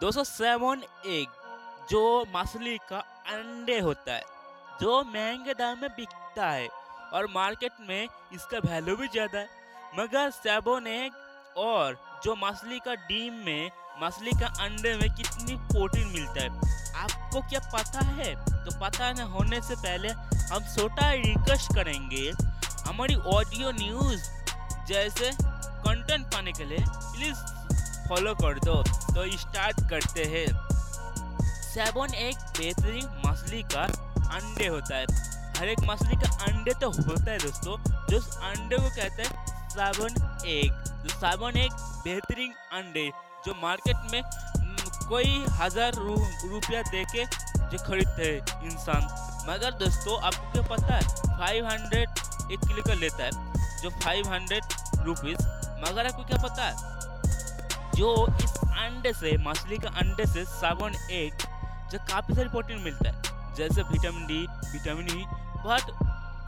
दोस्तों seven egg, जो मछली का अंडे होता है, जो महँगे दाम में बिकता है और मार्केट में इसका वैल्यू भी ज़्यादा है। मगर सेवन एग और जो मछली का डीम में, मछली का अंडे में कितनी प्रोटीन मिलता है, आपको क्या पता है? तो पता न होने से पहले हम छोटा रिक्वेस्ट करेंगे हमारी ऑडियो न्यूज़ जैसे कंटेंट पाने के लिए। प्लीज़ फॉलो कर दो तो स्टार्ट करते हैं। सेवन एक बेहतरीन मछली का अंडे होता है। हर एक मछली का अंडे तो होता है दोस्तों जो उस अंडे को कहते हैं सेवन एक। जो सेवन एक बेहतरीन अंडे जो मार्केट में कोई हज़ार रू, रुपया दे के जो खरीदते हैं इंसान। मगर दोस्तों आपको क्या पता है फाइव हंड्रेड एक किलो का लेता है जो फाइव हंड्रेड रुपीज़ मगर आपको क्या पता है जो इस अंडे से, मछली का अंडे से सावन एग जो काफ़ी सारी प्रोटीन मिलता है। जैसे vitamin D vitamin E but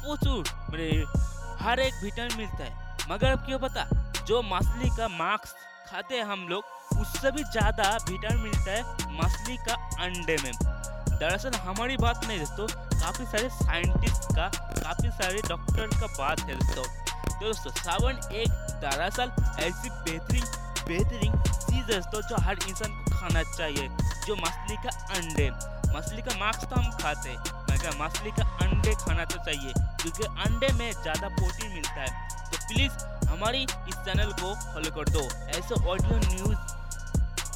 प्रचुर मतलब हर एक विटामिन मिलता है। मगर अब क्यों पता? जो मछली का मांस खाते हैं हम लोग, उससे भी ज़्यादा विटामिन मिलता है मछली का अंडे में। दरअसल हमारी बात नहीं दोस्तों, काफ़ी सारे साइंटिस्ट का, काफ़ी सारे डॉक्टर का बात है दोस्तों। तो दोस्तों सावन एक दरअसल ऐसी बेहतरीन बेहतरीन चीज़ है तो जो हर इंसान को खाना चाहिए, जो मछली का अंडे, मछली का मांस तो हम खाते मगर मछली का अंडे खाना तो चाहिए, क्योंकि अंडे में ज़्यादा प्रोटीन मिलता है। तो प्लीज़ हमारी इस चैनल को फॉलो कर दो, ऐसे ऑडियो न्यूज़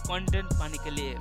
कंटेंट पाने के लिए।